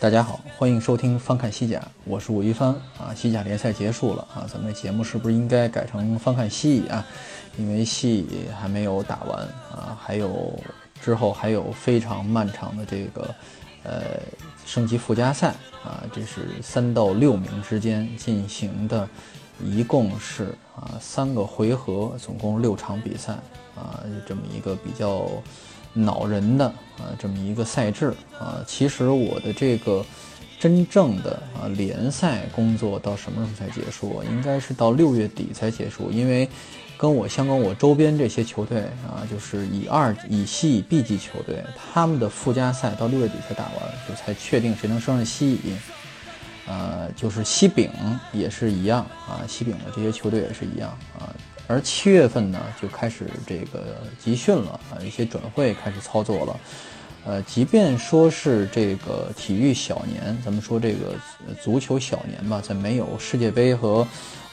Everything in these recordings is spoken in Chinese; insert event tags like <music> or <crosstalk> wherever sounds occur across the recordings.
大家好，欢迎收听翻看西甲，我是吴一帆啊。西甲联赛结束了啊，咱们的节目是不是应该改成翻看西乙啊？因为西乙还没有打完啊，还有之后还有非常漫长的这个呃升级附加赛啊，这是三到六名之间进行的，一共是啊三个回合，总共六场比赛啊，这么一个比较。恼人的啊，这么一个赛制啊，其实我的这个真正的啊联赛工作到什么时候才结束？应该是到六月底才结束，因为跟我相关，我周边这些球队啊，就是以二、以西、以 B 级球队，他们的附加赛到六月底才打完，就才确定谁能升上西乙。呃，就是西丙也是一样啊，西丙的这些球队也是一样啊。而七月份呢，就开始这个集训了啊，一些转会开始操作了。呃，即便说是这个体育小年，咱们说这个足球小年吧，在没有世界杯和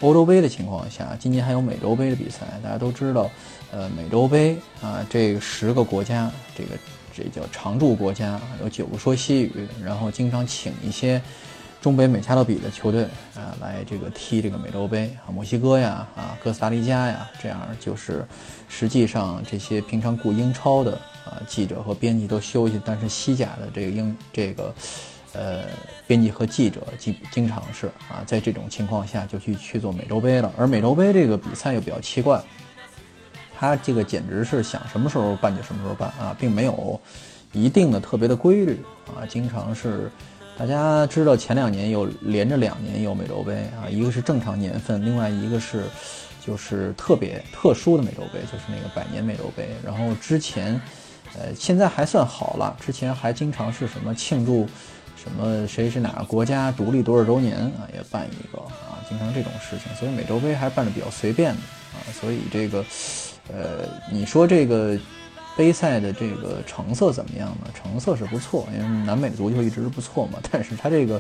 欧洲杯的情况下，今年还有美洲杯的比赛。大家都知道，呃，美洲杯啊，这十个国家，这个这叫常驻国家，有九个说西语，然后经常请一些。中北美加勒比的球队啊，来这个踢这个美洲杯啊，墨西哥呀，啊，哥斯达黎加呀，这样就是，实际上这些平常雇英超的啊记者和编辑都休息，但是西甲的这个英 <laughs> 这个，呃，编辑和记者经经常是啊，在这种情况下就去去做美洲杯了。而美洲杯这个比赛又比较奇怪，他这个简直是想什么时候办就什么时候办啊，并没有一定的特别的规律啊，经常是。大家知道前两年有连着两年有美洲杯啊，一个是正常年份，另外一个是就是特别特殊的美洲杯，就是那个百年美洲杯。然后之前，呃，现在还算好了，之前还经常是什么庆祝什么谁是哪个国家独立多少周年啊，也办一个啊，经常这种事情。所以美洲杯还办的比较随便的啊，所以这个，呃，你说这个。杯赛的这个成色怎么样呢？成色是不错，因为南美足球一直是不错嘛。但是它这个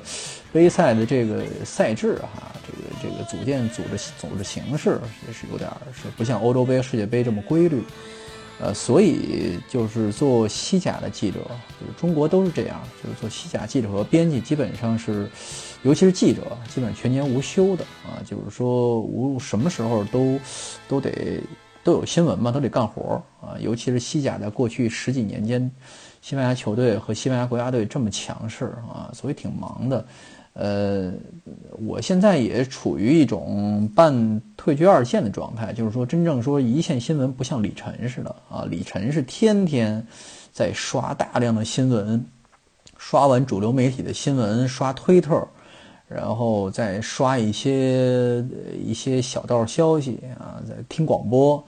杯赛的这个赛制哈，这个这个组建组织组织形式也是有点是不像欧洲杯、世界杯这么规律。呃，所以就是做西甲的记者，就是中国都是这样，就是做西甲记者和编辑基本上是，尤其是记者，基本全年无休的啊，就是说无什么时候都都得。都有新闻嘛，都得干活啊！尤其是西甲，在过去十几年间，西班牙球队和西班牙国家队这么强势啊，所以挺忙的。呃，我现在也处于一种半退居二线的状态，就是说，真正说一线新闻不像李晨似的啊，李晨是天天在刷大量的新闻，刷完主流媒体的新闻，刷推特。然后再刷一些一些小道消息啊，在听广播。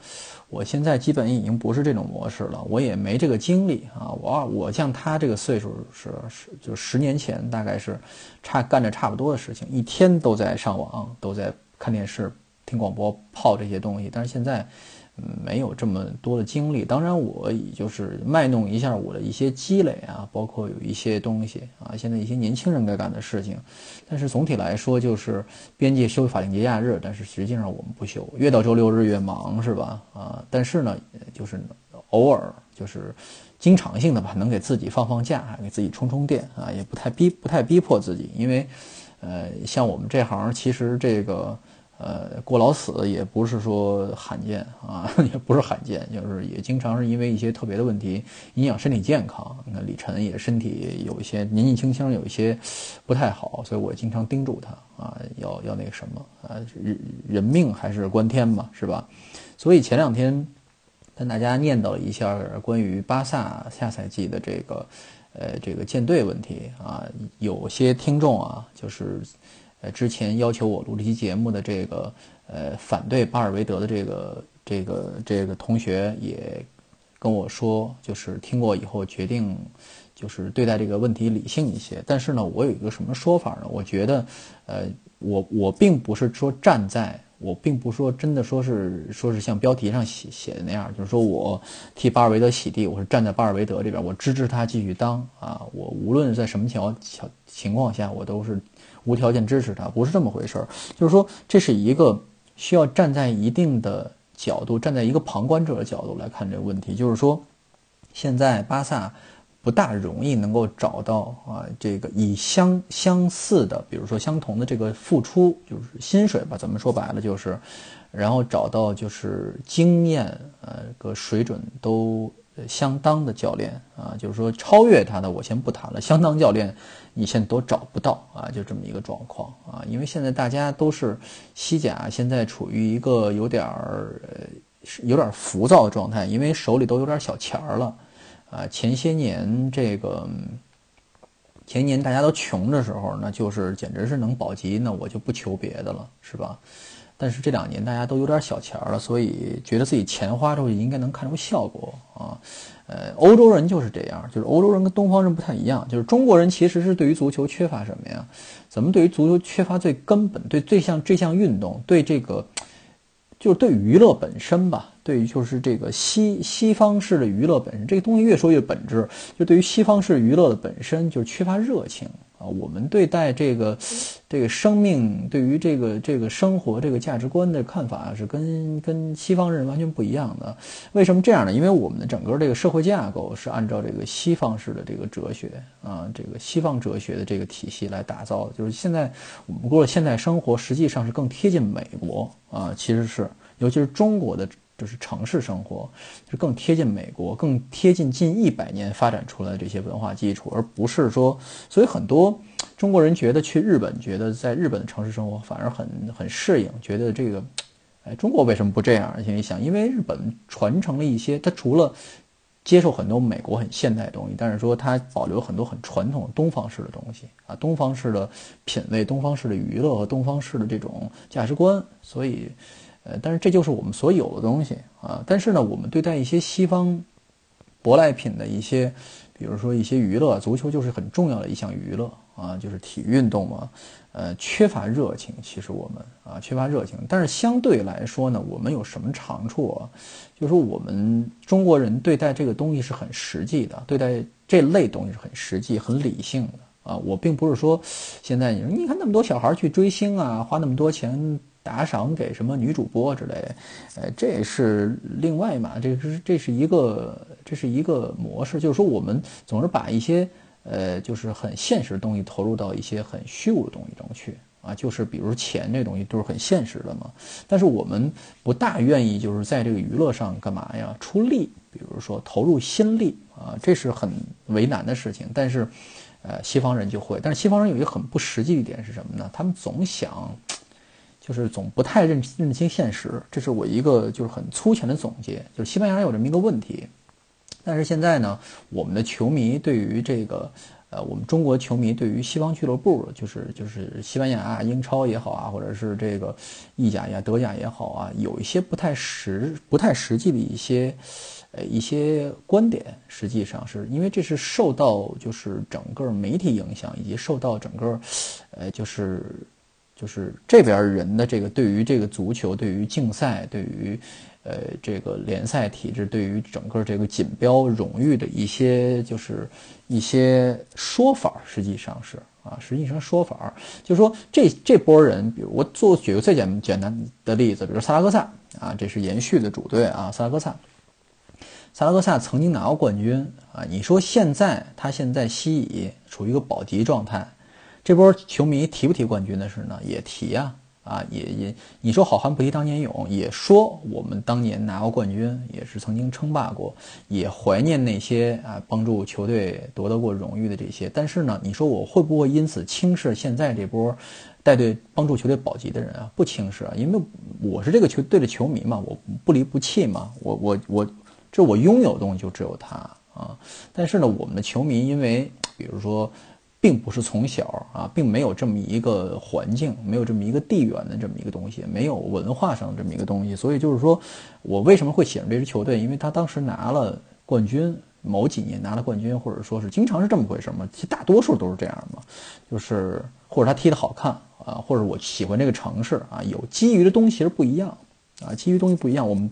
我现在基本已经不是这种模式了，我也没这个精力啊。我我像他这个岁数是是就十年前大概是差干着差不多的事情，一天都在上网，都在看电视、听广播、泡这些东西。但是现在。没有这么多的精力，当然我也就是卖弄一下我的一些积累啊，包括有一些东西啊，现在一些年轻人该干的事情。但是总体来说，就是编辑休法定节假日，但是实际上我们不休，越到周六日越忙，是吧？啊，但是呢，就是偶尔就是经常性的吧，能给自己放放假，给自己充充电啊，也不太逼不太逼迫自己，因为呃，像我们这行，其实这个。呃，过劳死也不是说罕见啊，也不是罕见，就是也经常是因为一些特别的问题影响身体健康。你看李晨也身体有一些年纪轻轻有一些不太好，所以我经常叮嘱他啊，要要那个什么啊，人人命还是关天嘛，是吧？所以前两天跟大家念叨了一下关于巴萨下赛季的这个呃这个建队问题啊，有些听众啊就是。呃，之前要求我录这期节目的这个呃反对巴尔韦德的这个这个这个同学也跟我说，就是听过以后决定，就是对待这个问题理性一些。但是呢，我有一个什么说法呢？我觉得，呃，我我并不是说站在。我并不说真的说是说是像标题上写写的那样，就是说我替巴尔韦德洗地，我是站在巴尔韦德这边，我支持他继续当啊，我无论在什么情情情况下，我都是无条件支持他，不是这么回事儿。就是说这是一个需要站在一定的角度，站在一个旁观者的角度来看这个问题。就是说，现在巴萨。不大容易能够找到啊，这个以相相似的，比如说相同的这个付出，就是薪水吧，咱们说白了就是，然后找到就是经验呃个水准都相当的教练啊，就是说超越他的我先不谈了，相当教练你现在都找不到啊，就这么一个状况啊，因为现在大家都是西甲，现在处于一个有点儿有点浮躁的状态，因为手里都有点小钱儿了。啊，前些年这个前年大家都穷的时候，那就是简直是能保级，那我就不求别的了，是吧？但是这两年大家都有点小钱了，所以觉得自己钱花出去应该能看出效果啊。呃，欧洲人就是这样，就是欧洲人跟东方人不太一样，就是中国人其实是对于足球缺乏什么呀？怎么对于足球缺乏最根本，对这项这项运动，对这个。就是对娱乐本身吧，对于就是这个西西方式的娱乐本身，这个东西越说越本质。就对于西方式娱乐的本身，就是缺乏热情啊。我们对待这个这个生命，对于这个这个生活这个价值观的看法是跟跟西方人完全不一样的。为什么这样呢？因为我们的整个这个社会架构是按照这个西方式的这个哲学啊，这个西方哲学的这个体系来打造的。就是现在我们过现代生活，实际上是更贴近美国。啊，其实是，尤其是中国的，就是城市生活，是更贴近美国，更贴近近一百年发展出来的这些文化基础，而不是说，所以很多中国人觉得去日本，觉得在日本的城市生活反而很很适应，觉得这个，哎，中国为什么不这样？心里想，因为日本传承了一些，它除了。接受很多美国很现代的东西，但是说它保留很多很传统东方式的东西啊，东方式的品味、东方式的娱乐和东方式的这种价值观。所以，呃，但是这就是我们所有的东西啊。但是呢，我们对待一些西方舶来品的一些，比如说一些娱乐，足球就是很重要的一项娱乐啊，就是体育运动嘛。呃，缺乏热情，其实我们啊缺乏热情，但是相对来说呢，我们有什么长处啊？就是说我们中国人对待这个东西是很实际的，对待这类东西是很实际、很理性的啊。我并不是说现在你说你看那么多小孩去追星啊，花那么多钱打赏给什么女主播之类，呃，这是另外嘛，这是这是一个这是一个模式，就是说我们总是把一些。呃，就是很现实的东西投入到一些很虚无的东西中去啊，就是比如钱这东西都是很现实的嘛。但是我们不大愿意就是在这个娱乐上干嘛呀？出力，比如说投入心力啊，这是很为难的事情。但是，呃，西方人就会。但是西方人有一个很不实际一点是什么呢？他们总想，就是总不太认认清现实。这是我一个就是很粗浅的总结。就是西班牙有这么一个问题。但是现在呢，我们的球迷对于这个，呃，我们中国球迷对于西方俱乐部，就是就是西班牙啊、英超也好啊，或者是这个意甲呀、德甲也好啊，有一些不太实、不太实际的一些，呃，一些观点，实际上是因为这是受到就是整个媒体影响，以及受到整个，呃，就是就是这边人的这个对于这个足球、对于竞赛、对于。呃，这个联赛体制对于整个这个锦标荣誉的一些就是一些说法，实际上是啊，实际上说法就是说这这波人，比如我做举个最简简单的例子，比如萨拉戈萨啊，这是延续的主队啊，萨拉戈萨，萨拉戈萨曾经拿过冠军啊，你说现在他现在西乙处于一个保级状态，这波球迷提不提冠军的事呢？也提呀。啊，也也，你说好汉不提当年勇，也说我们当年拿过冠军，也是曾经称霸过，也怀念那些啊帮助球队夺得过荣誉的这些。但是呢，你说我会不会因此轻视现在这波带队帮助球队保级的人啊？不轻视啊，因为我是这个球队的球迷嘛，我不离不弃嘛，我我我，这我拥有的东西就只有他啊。但是呢，我们的球迷因为比如说。并不是从小啊，并没有这么一个环境，没有这么一个地缘的这么一个东西，没有文化上的这么一个东西，所以就是说我为什么会喜欢这支球队？因为他当时拿了冠军，某几年拿了冠军，或者说是经常是这么回事嘛。其实大多数都是这样嘛，就是或者他踢得好看啊，或者我喜欢这个城市啊，有基于的东西其实不一样啊，基于东西不一样，我们。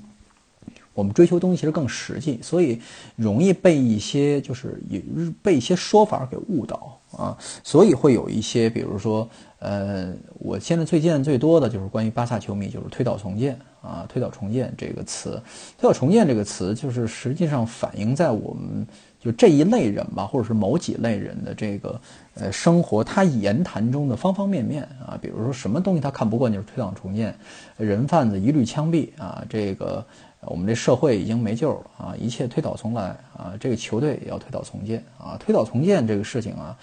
我们追求东西其实更实际，所以容易被一些就是也被一些说法给误导啊，所以会有一些，比如说，呃，我现在最见最多的就是关于巴萨球迷就是推倒重建啊，推倒重建这个词，推倒重建这个词就是实际上反映在我们就这一类人吧，或者是某几类人的这个呃生活，他言谈中的方方面面啊，比如说什么东西他看不惯就是推倒重建，人贩子一律枪毙啊，这个。我们这社会已经没救了啊！一切推倒重来啊！这个球队也要推倒重建啊！推倒重建这个事情啊，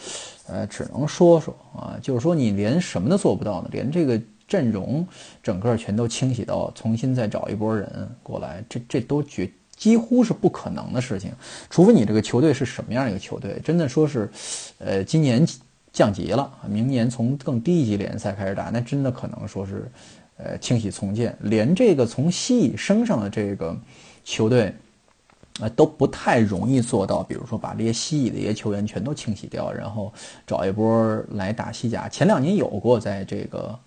呃，只能说说啊，就是说你连什么都做不到呢？连这个阵容整个全都清洗到，重新再找一波人过来，这这都绝几乎是不可能的事情。除非你这个球队是什么样一个球队？真的说是，呃，今年降级了，明年从更低级联赛开始打，那真的可能说是。呃，清洗重建，连这个从西乙升上的这个球队，啊，都不太容易做到。比如说，把这些西乙的一些球员全都清洗掉，然后找一波来打西甲。前两年有过，在这个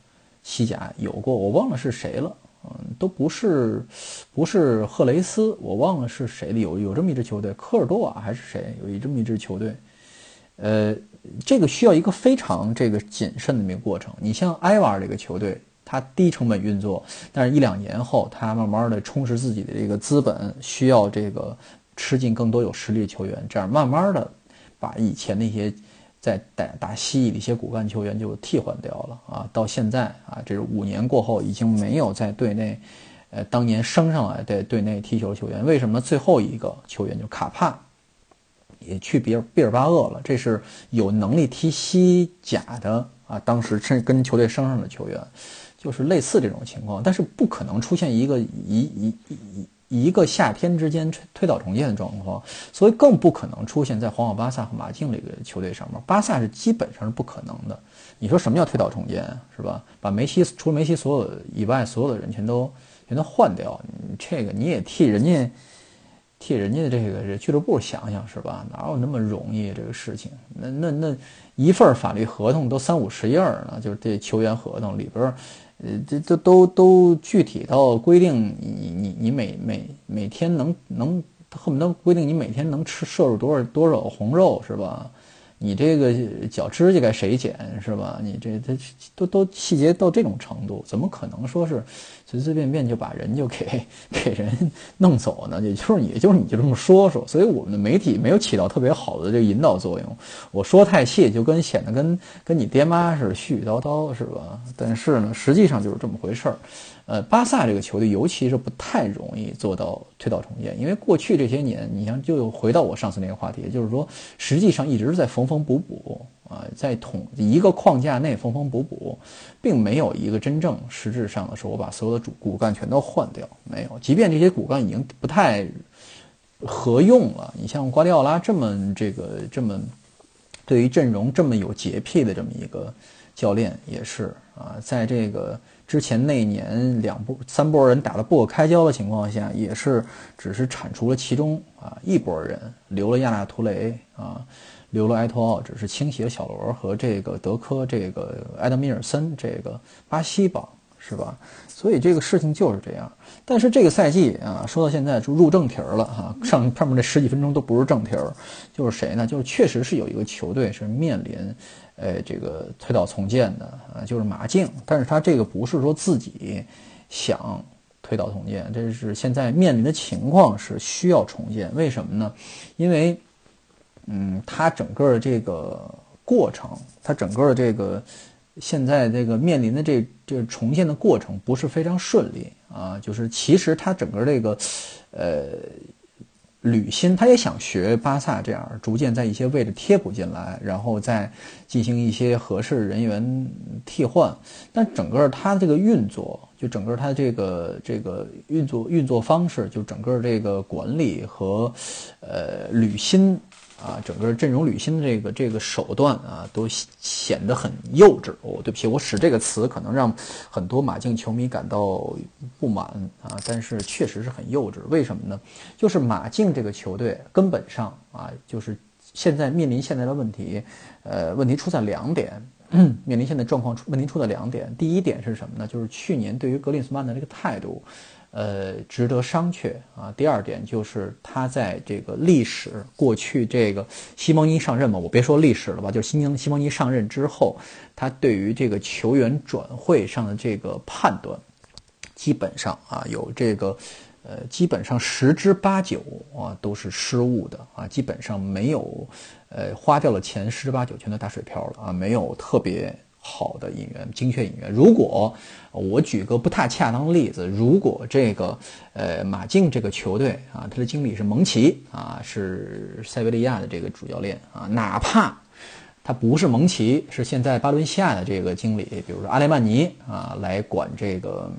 西甲有过，我忘了是谁了，嗯，都不是，不是赫雷斯，我忘了是谁的。有有这么一支球队，科尔多瓦还是谁？有一这么一支球队，呃，这个需要一个非常这个谨慎的一个过程。你像埃瓦这个球队。它低成本运作，但是一两年后，它慢慢的充实自己的这个资本，需要这个吃进更多有实力的球员，这样慢慢的把以前那些在打打西乙的一些骨干球员就替换掉了啊。到现在啊，这是五年过后，已经没有在队内，呃，当年升上来的队内踢球球员。为什么最后一个球员就卡帕也去比尔毕尔巴鄂了？这是有能力踢西甲的啊，当时甚至跟球队升上的球员。就是类似这种情况，但是不可能出现一个一一一一个夏天之间推推倒重建的状况，所以更不可能出现在皇马、巴萨和马竞这个球队上面。巴萨是基本上是不可能的。你说什么叫推倒重建是吧？把梅西除了梅西所有以外所有的人全都全都换掉，这个你也替人家替人家的这个俱乐部想想是吧？哪有那么容易这个事情？那那那一份法律合同都三五十页呢，就是这球员合同里边。呃，这这都都具体到规定，你你你每每每天能能恨不得规定你每天能吃摄入多少多少红肉是吧？你这个脚指甲该谁剪是吧？你这这都都细节到这种程度，怎么可能说是随随便便就把人就给给人弄走呢？也就是也就是你就这么说说，所以我们的媒体没有起到特别好的这个引导作用。我说太细，就跟显得跟跟你爹妈似的絮絮叨叨是吧？但是呢，实际上就是这么回事儿。呃，巴萨这个球队尤其是不太容易做到推倒重建，因为过去这些年，你像就回到我上次那个话题，就是说，实际上一直在缝缝补补啊，在统一个框架内缝缝补补，并没有一个真正实质上的说，我把所有的主骨干全都换掉，没有。即便这些骨干已经不太合用了，你像瓜迪奥拉这么这个这么对于阵容这么有洁癖的这么一个教练，也是啊，在这个。之前那年两波三波人打得不可开交的情况下，也是只是铲除了其中啊一波人，留了亚纳图雷啊，留了埃托奥，只是清洗了小罗和这个德科，这个埃德米尔森，这个巴西榜是吧？所以这个事情就是这样。但是这个赛季啊，说到现在就入正题儿了哈，上上面这十几分钟都不是正题儿，就是谁呢？就是确实是有一个球队是面临。呃，这个推倒重建的啊，就是马竞，但是他这个不是说自己想推倒重建，这是现在面临的情况是需要重建。为什么呢？因为，嗯，他整个这个过程，他整个这个现在这个面临的这这重建的过程不是非常顺利啊，就是其实他整个这个，呃。吕新他也想学巴萨这样，逐渐在一些位置贴补进来，然后再进行一些合适人员替换。但整个他这个运作，就整个他这个这个运作运作方式，就整个这个管理和呃吕新啊，整个阵容履新的这个这个手段啊，都显得很幼稚。哦，对不起，我使这个词可能让很多马竞球迷感到不满啊，但是确实是很幼稚。为什么呢？就是马竞这个球队根本上啊，就是现在面临现在的问题，呃，问题出在两点，<clears throat> 面临现在状况出问题出在两点。第一点是什么呢？就是去年对于格林斯曼的这个态度。呃，值得商榷啊。第二点就是他在这个历史过去，这个西蒙尼上任嘛，我别说历史了吧，就是西蒙西蒙尼上任之后，他对于这个球员转会上的这个判断，基本上啊有这个，呃，基本上十之八九啊都是失误的啊，基本上没有，呃，花掉了钱十之八九全都打水漂了啊，没有特别。好的引援，精确引援。如果我举个不太恰当的例子，如果这个呃马竞这个球队啊，他的经理是蒙奇啊，是塞维利亚的这个主教练啊，哪怕他不是蒙奇，是现在巴伦西亚的这个经理，比如说阿雷曼尼啊，来管这个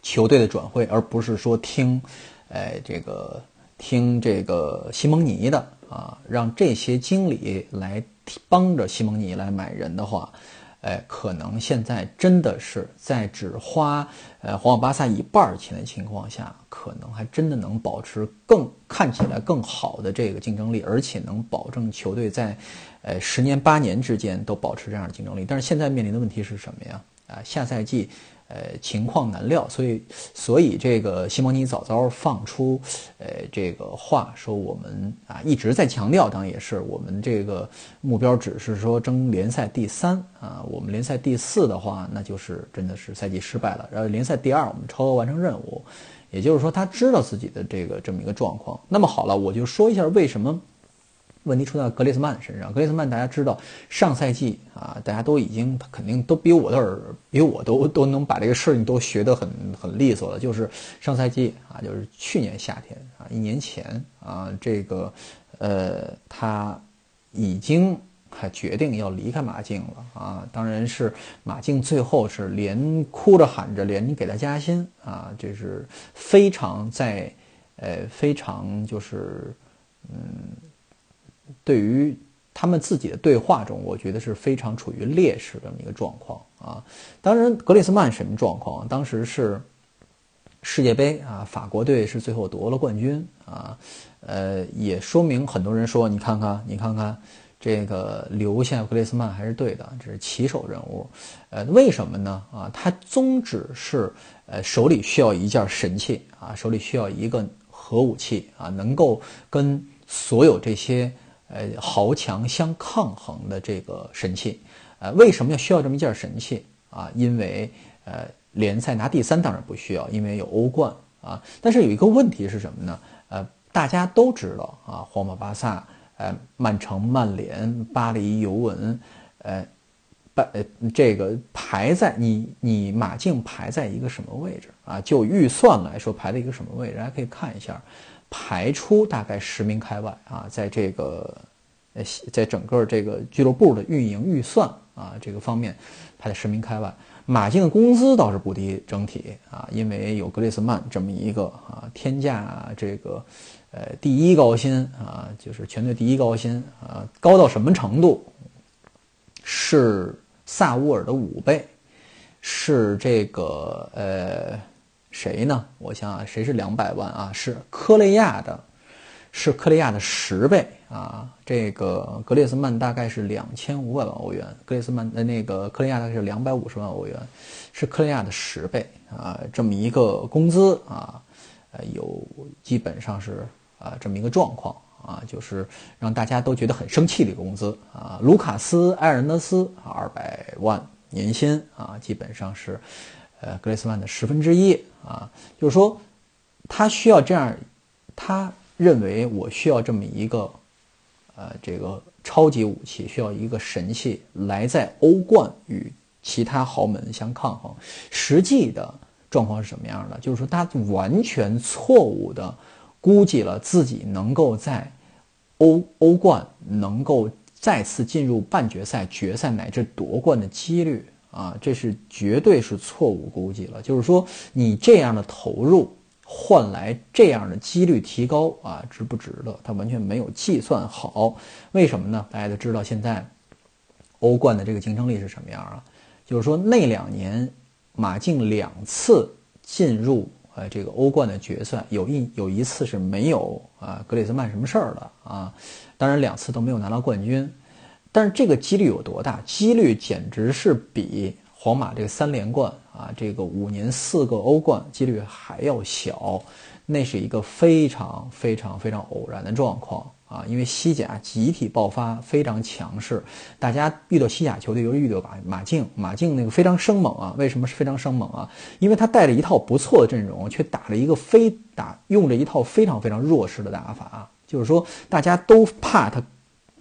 球队的转会，而不是说听，哎这个听这个西蒙尼的啊，让这些经理来帮着西蒙尼来买人的话。哎，可能现在真的是在只花呃皇马巴萨一半儿钱的情况下，可能还真的能保持更看起来更好的这个竞争力，而且能保证球队在呃十年八年之间都保持这样的竞争力。但是现在面临的问题是什么呀？啊，下赛季。呃，情况难料，所以，所以这个西蒙尼早早放出，呃，这个话说我们啊一直在强调，当然也是我们这个目标只是说争联赛第三啊，我们联赛第四的话，那就是真的是赛季失败了。然后联赛第二，我们超额完成任务，也就是说他知道自己的这个这么一个状况。那么好了，我就说一下为什么。问题出在格列斯曼身上。格列斯曼，大家知道，上赛季啊，大家都已经肯定都比我的耳，比我都都能把这个事情都学得很很利索了。就是上赛季啊，就是去年夏天啊，一年前啊，这个呃，他已经还决定要离开马竞了啊。当然是马竞最后是连哭着喊着连给他加薪啊，这是非常在呃非常就是嗯。对于他们自己的对话中，我觉得是非常处于劣势这么一个状况啊。当然，格里斯曼什么状况？当时是世界杯啊，法国队是最后夺了冠军啊。呃，也说明很多人说，你看看，你看看，这个留下格里斯曼还是对的，这是旗手人物。呃，为什么呢？啊，他宗旨是，呃，手里需要一件神器啊，手里需要一个核武器啊，能够跟所有这些。呃，豪强相抗衡的这个神器，呃，为什么要需要这么一件神器啊？因为呃，联赛拿第三当然不需要，因为有欧冠啊。但是有一个问题是什么呢？呃，大家都知道啊，皇马、巴萨、呃，曼城、曼联、巴黎、尤文，呃，把呃这个排在你你马竞排在一个什么位置啊？就预算来说，排在一个什么位置？大家可以看一下。排出大概十名开外啊，在这个呃，在整个这个俱乐部的运营预算啊这个方面排在十名开外。马竞的工资倒是不低，整体啊，因为有格列斯曼这么一个啊天价这个呃第一高薪啊，就是全队第一高薪啊，高到什么程度？是萨乌尔的五倍，是这个呃。谁呢？我想想，谁是两百万啊？是科雷亚的，是科雷亚的十倍啊！这个格列斯曼大概是两千五百万欧元，格列斯曼的那个科雷亚大概是两百五十万欧元，是科雷亚的十倍啊！这么一个工资啊，呃，有基本上是啊这么一个状况啊，就是让大家都觉得很生气的一个工资啊！卢卡斯埃尔纳斯，二百万年薪啊，基本上是。呃，格雷斯曼的十分之一啊，就是说，他需要这样，他认为我需要这么一个，呃，这个超级武器，需要一个神器来在欧冠与其他豪门相抗衡。实际的状况是什么样的？就是说，他完全错误的估计了自己能够在欧欧冠能够再次进入半决赛、决赛乃至夺冠的几率。啊，这是绝对是错误估计了。就是说，你这样的投入，换来这样的几率提高啊，值不值得？他完全没有计算好。为什么呢？大家都知道现在欧冠的这个竞争力是什么样啊？就是说那两年马竞两次进入呃这个欧冠的决赛，有一有一次是没有啊格里兹曼什么事儿的啊，当然两次都没有拿到冠军。但是这个几率有多大？几率简直是比皇马这个三连冠啊，这个五年四个欧冠几率还要小。那是一个非常非常非常偶然的状况啊，因为西甲集体爆发非常强势，大家遇到西甲球队，尤其遇到马马竞，马竞那个非常生猛啊。为什么是非常生猛啊？因为他带着一套不错的阵容，却打了一个非打用着一套非常非常弱势的打法，就是说大家都怕他。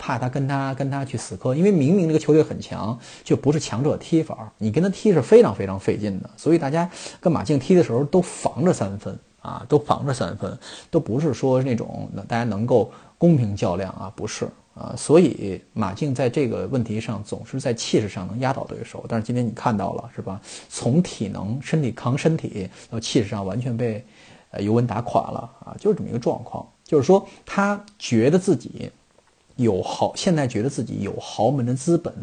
怕他跟他跟他去死磕，因为明明这个球队很强，就不是强者踢法，你跟他踢是非常非常费劲的。所以大家跟马竞踢的时候都防着三分啊，都防着三分，都不是说那种大家能够公平较量啊，不是啊。所以马竞在这个问题上总是在气势上能压倒对手，但是今天你看到了是吧？从体能、身体扛身体到气势上完全被呃尤文打垮了啊，就是这么一个状况。就是说他觉得自己。有豪，现在觉得自己有豪门的资本，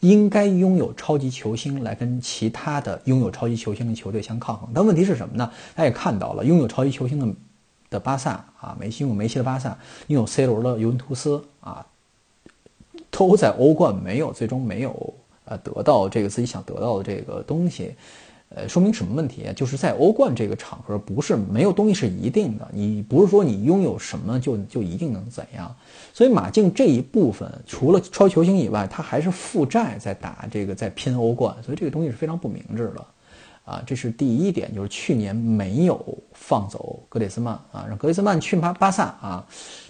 应该拥有超级球星来跟其他的拥有超级球星的球队相抗衡。但问题是什么呢？大家也看到了，拥有超级球星的的巴萨啊，梅西拥有梅西的巴萨，拥有 C 罗的尤文图斯啊，都在欧冠没有最终没有呃得到这个自己想得到的这个东西。呃，说明什么问题？就是在欧冠这个场合，不是没有东西是一定的。你不是说你拥有什么就就一定能怎样。所以马竞这一部分除了超球星以外，他还是负债在打这个在拼欧冠，所以这个东西是非常不明智的。啊，这是第一点，就是去年没有放走格里兹曼啊，让格里兹曼去巴巴萨啊，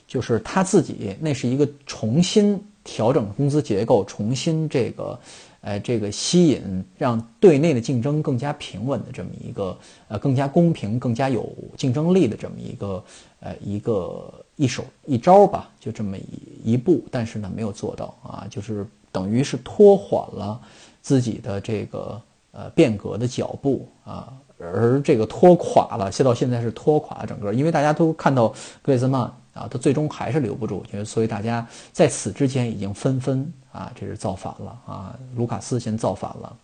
就是他自己那是一个重新调整工资结构，重新这个。呃，这个吸引让队内的竞争更加平稳的这么一个，呃，更加公平、更加有竞争力的这么一个，呃，一个一手一招吧，就这么一一步，但是呢，没有做到啊，就是等于是拖缓了自己的这个呃变革的脚步啊，而这个拖垮了，现到现在是拖垮了整个，因为大家都看到格里兹曼。啊，他最终还是留不住，所以大家在此之前已经纷纷啊，这是造反了啊！卢卡斯先造反了，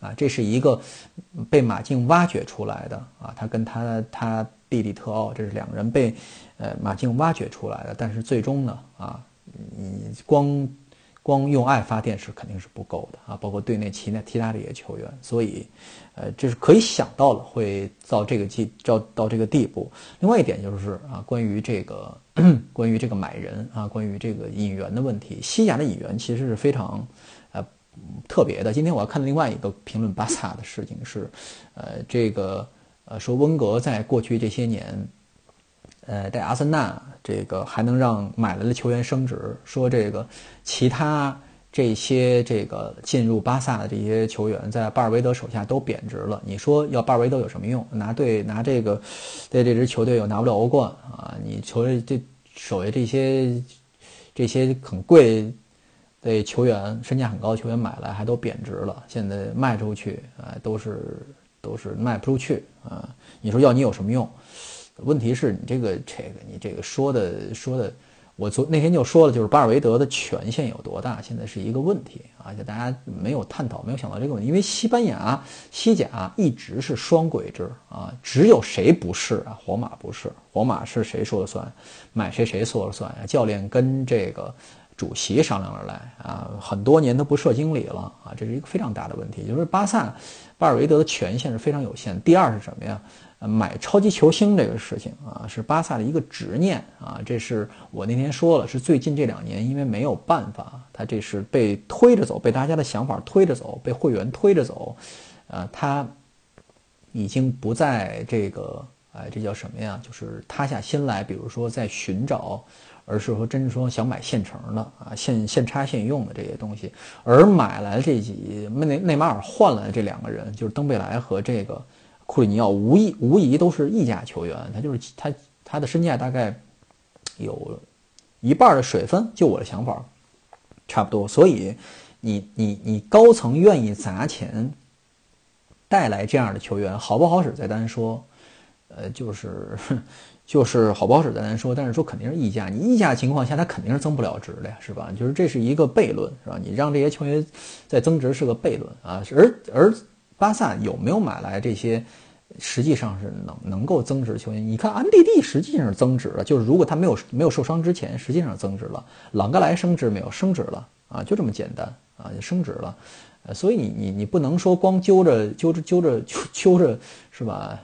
啊，这是一个被马竞挖掘出来的啊，他跟他他弟弟特奥，这是两个人被呃马竞挖掘出来的，但是最终呢，啊，你光。光用爱发电是肯定是不够的啊，包括队内其他其他的一些球员，所以，呃，这是可以想到了会到这个地到到这个地步。另外一点就是啊，关于这个 <clears throat> 关于这个买人啊，关于这个引援的问题，西甲的引援其实是非常呃特别的。今天我要看的另外一个评论巴萨的事情是，呃，这个呃说温格在过去这些年。呃，在阿森纳这个还能让买来的球员升值，说这个其他这些这个进入巴萨的这些球员在巴尔韦德手下都贬值了。你说要巴尔韦德有什么用？拿队拿这个对这支球队又拿不了欧冠啊！你球队这手下这些这些很贵的球员，身价很高的球员买来还都贬值了，现在卖出去啊都是都是卖不出去啊！你说要你有什么用？问题是你这个这个你这个说的说的，我昨那天就说了，就是巴尔韦德的权限有多大，现在是一个问题啊，就大家没有探讨，没有想到这个问题，因为西班牙西甲一直是双轨制啊，只有谁不是啊？皇马不是，皇马是谁说了算？买谁谁说了算啊？教练跟这个主席商量着来啊，很多年都不设经理了啊，这是一个非常大的问题，就是巴萨巴尔韦德的权限是非常有限。第二是什么呀？买超级球星这个事情啊，是巴萨的一个执念啊。这是我那天说了，是最近这两年，因为没有办法，他这是被推着走，被大家的想法推着走，被会员推着走，呃，他已经不在这个，哎，这叫什么呀？就是塌下心来，比如说在寻找，而是说真是说想买现成的啊，现现插现用的这些东西，而买来这几内内马尔换来的这两个人，就是登贝莱和这个。库里尼奥无疑无疑都是溢价球员，他就是他他的身价大概有一半的水分，就我的想法，差不多。所以你你你高层愿意砸钱带来这样的球员，好不好使再单说。呃，就是 <laughs> 就是好不好使再单说，但是说肯定是溢价。你溢价情况下，他肯定是增不了值的呀，是吧？就是这是一个悖论，是吧？你让这些球员在增值是个悖论啊。而而巴萨有没有买来这些，实际上是能能够增值的球员？你看安迪蒂实际上是增值了，就是如果他没有没有受伤之前，实际上增值了。朗格莱升值没有？升值了啊，就这么简单啊，升值了。呃，所以你你你不能说光揪着揪着揪着揪揪着是吧？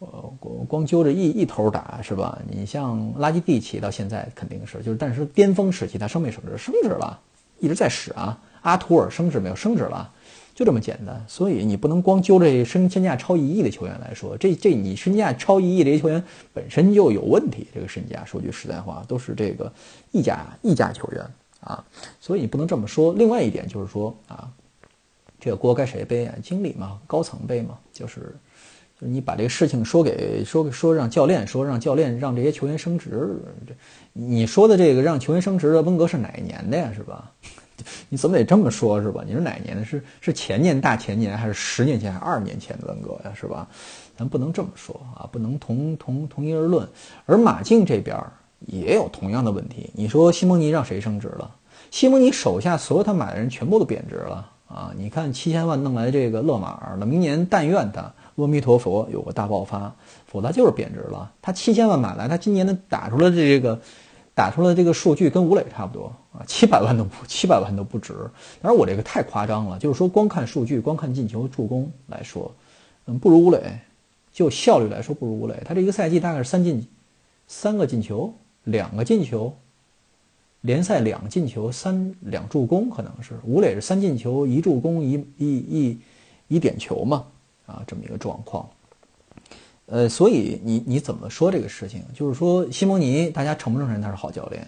呃，光光揪着一一头打是吧？你像拉基蒂奇到现在肯定是，就是但是巅峰时期它升没升值？升值了，一直在使啊。阿图尔升值没有？升值了，就这么简单。所以你不能光揪着身身价超一亿的球员来说，这这你身价超一亿这些球员本身就有问题。这个身价说句实在话，都是这个溢价溢价球员啊，所以你不能这么说。另外一点就是说啊，这个锅该谁背啊？经理嘛，高层背嘛，就是。你把这个事情说给说说让教练说让教练让这些球员升值，这你说的这个让球员升值的温格是哪一年的呀？是吧？你怎么得这么说，是吧？你是哪年的？是是前年大前年还是十年前还是二年前的温格呀？是吧？咱不能这么说啊，不能同同同一而论。而马竞这边也有同样的问题。你说西蒙尼让谁升值了？西蒙尼手下所有他买的人全部都贬值了啊！你看七千万弄来这个勒马尔，那明年但愿他。阿弥陀佛，有个大爆发，否则就是贬值了。他七千万买来，他今年的打出来的这个，打出来这个数据跟吴磊差不多啊，七百万都不七百万都不止。当然我这个太夸张了，就是说光看数据，光看进球、助攻来说，嗯，不如吴磊。就效率来说，不如吴磊。他这一个赛季大概是三进，三个进球，两个进球，联赛两进球，三两助攻，可能是吴磊是三进球一助攻一一一一点球嘛。啊，这么一个状况，呃，所以你你怎么说这个事情？就是说，西蒙尼，大家承不承认他是好教练？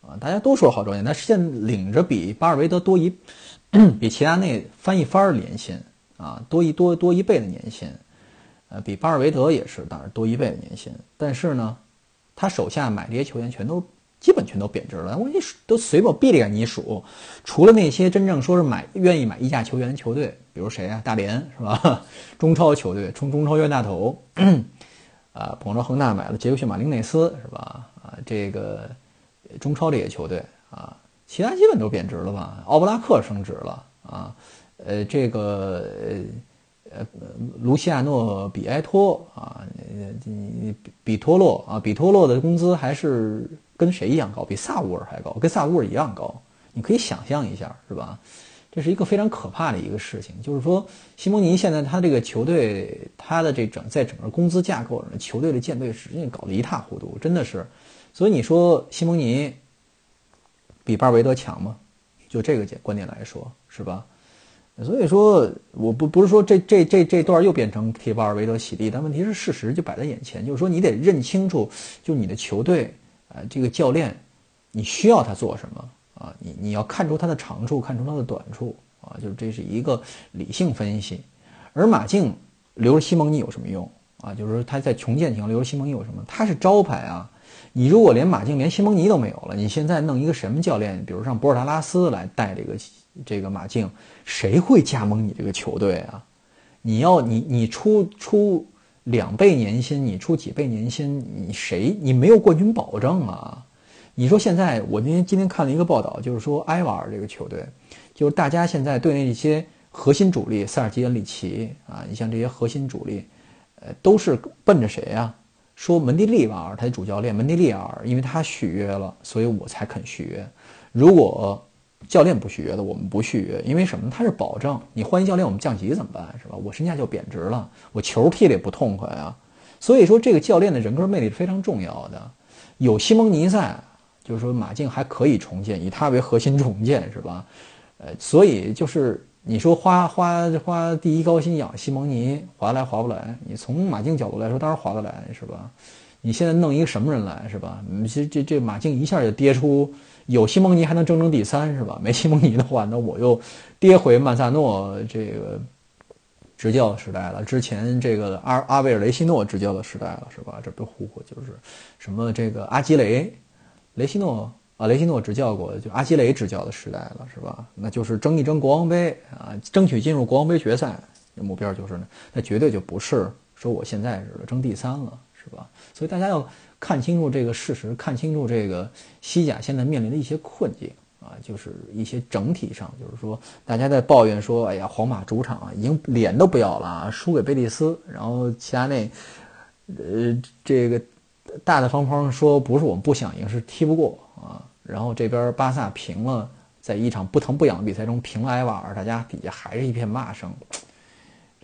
啊，大家都说好教练，他现领着比巴尔韦德多一，<clears throat> 比齐达内翻一番年薪啊，多一多多一倍的年薪，呃，比巴尔韦德也是当然多一倍的年薪，但是呢，他手下买这些球员全都。基本全都贬值了，我你数都随便闭着眼你数，除了那些真正说是买愿意买溢价球员的球队，比如谁啊？大连是吧？<laughs> 中超球队，冲中超冤大头，<clears throat> 啊，捧着恒大买了杰克逊马丁内斯是吧？啊，这个中超这些球队啊，其他基本都贬值了吧？奥布拉克升值了啊，呃，这个呃，卢西亚诺比埃托啊，比比托洛啊，比托洛的工资还是。跟谁一样高？比萨乌尔还高，跟萨乌尔一样高。你可以想象一下，是吧？这是一个非常可怕的一个事情。就是说，西蒙尼现在他这个球队，他的这整在整个工资架构上，球队的舰队实际上搞得一塌糊涂，真的是。所以你说西蒙尼比巴尔韦德强吗？就这个观点来说，是吧？所以说，我不不是说这这这这段又变成替巴尔韦德洗地，但问题是事实就摆在眼前，就是说你得认清楚，就你的球队。啊，这个教练，你需要他做什么啊？你你要看出他的长处，看出他的短处啊，就是这是一个理性分析。而马竞留着西蒙尼有什么用啊？就是说他在重建情况留着西蒙尼有什么？他是招牌啊！你如果连马竞连西蒙尼都没有了，你现在弄一个什么教练？比如让博尔达拉斯来带这个这个马竞，谁会加盟你这个球队啊？你要你你出出。两倍年薪，你出几倍年薪？你谁？你没有冠军保证啊！你说现在，我今天今天看了一个报道，就是说埃瓦尔这个球队，就是大家现在对那些核心主力，塞尔吉恩里奇啊，你像这些核心主力，呃，都是奔着谁呀？说门迪利瓦尔，他的主教练门迪利尔，因为他续约了，所以我才肯续约。如果教练不续约的，我们不续约，因为什么？他是保证你换一教练，我们降级怎么办？是吧？我身价就贬值了，我球踢的也不痛快啊。所以说，这个教练的人格魅力是非常重要的。有西蒙尼在，就是说马竞还可以重建，以他为核心重建，是吧？呃，所以就是你说花花花第一高薪养西蒙尼，划来划不来？你从马竞角度来说，当然划得来，是吧？你现在弄一个什么人来，是吧？你这这这马竞一下就跌出。有西蒙尼还能争争第三是吧？没西蒙尼的话，那我又跌回曼萨诺这个执教时代了。之前这个阿阿维尔雷西诺执教的时代了是吧？这不呼呼就是什么这个阿基雷雷西诺啊，雷西诺执教过，就阿基雷执教的时代了是吧？那就是争一争国王杯啊，争取进入国王杯决赛，目标就是呢那绝对就不是说我现在是争第三了，是吧？所以大家要看清楚这个事实，看清楚这个西甲现在面临的一些困境啊，就是一些整体上，就是说大家在抱怨说，哎呀，皇马主场啊，已经脸都不要了啊，输给贝蒂斯，然后齐达内，呃，这个大大方方说不是我们不想赢，是踢不过啊。然后这边巴萨平了，在一场不疼不痒的比赛中平了埃瓦尔，大家底下还是一片骂声。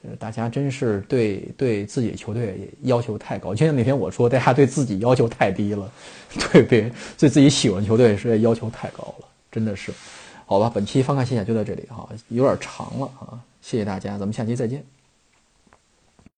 这大家真是对对自己球队要求太高，就像那天我说，大家对自己要求太低了，<laughs> 对别对自己喜欢球队是要求太高了，真的是。好吧，本期翻看西甲就到这里哈，有点长了啊，谢谢大家，咱们下期再见。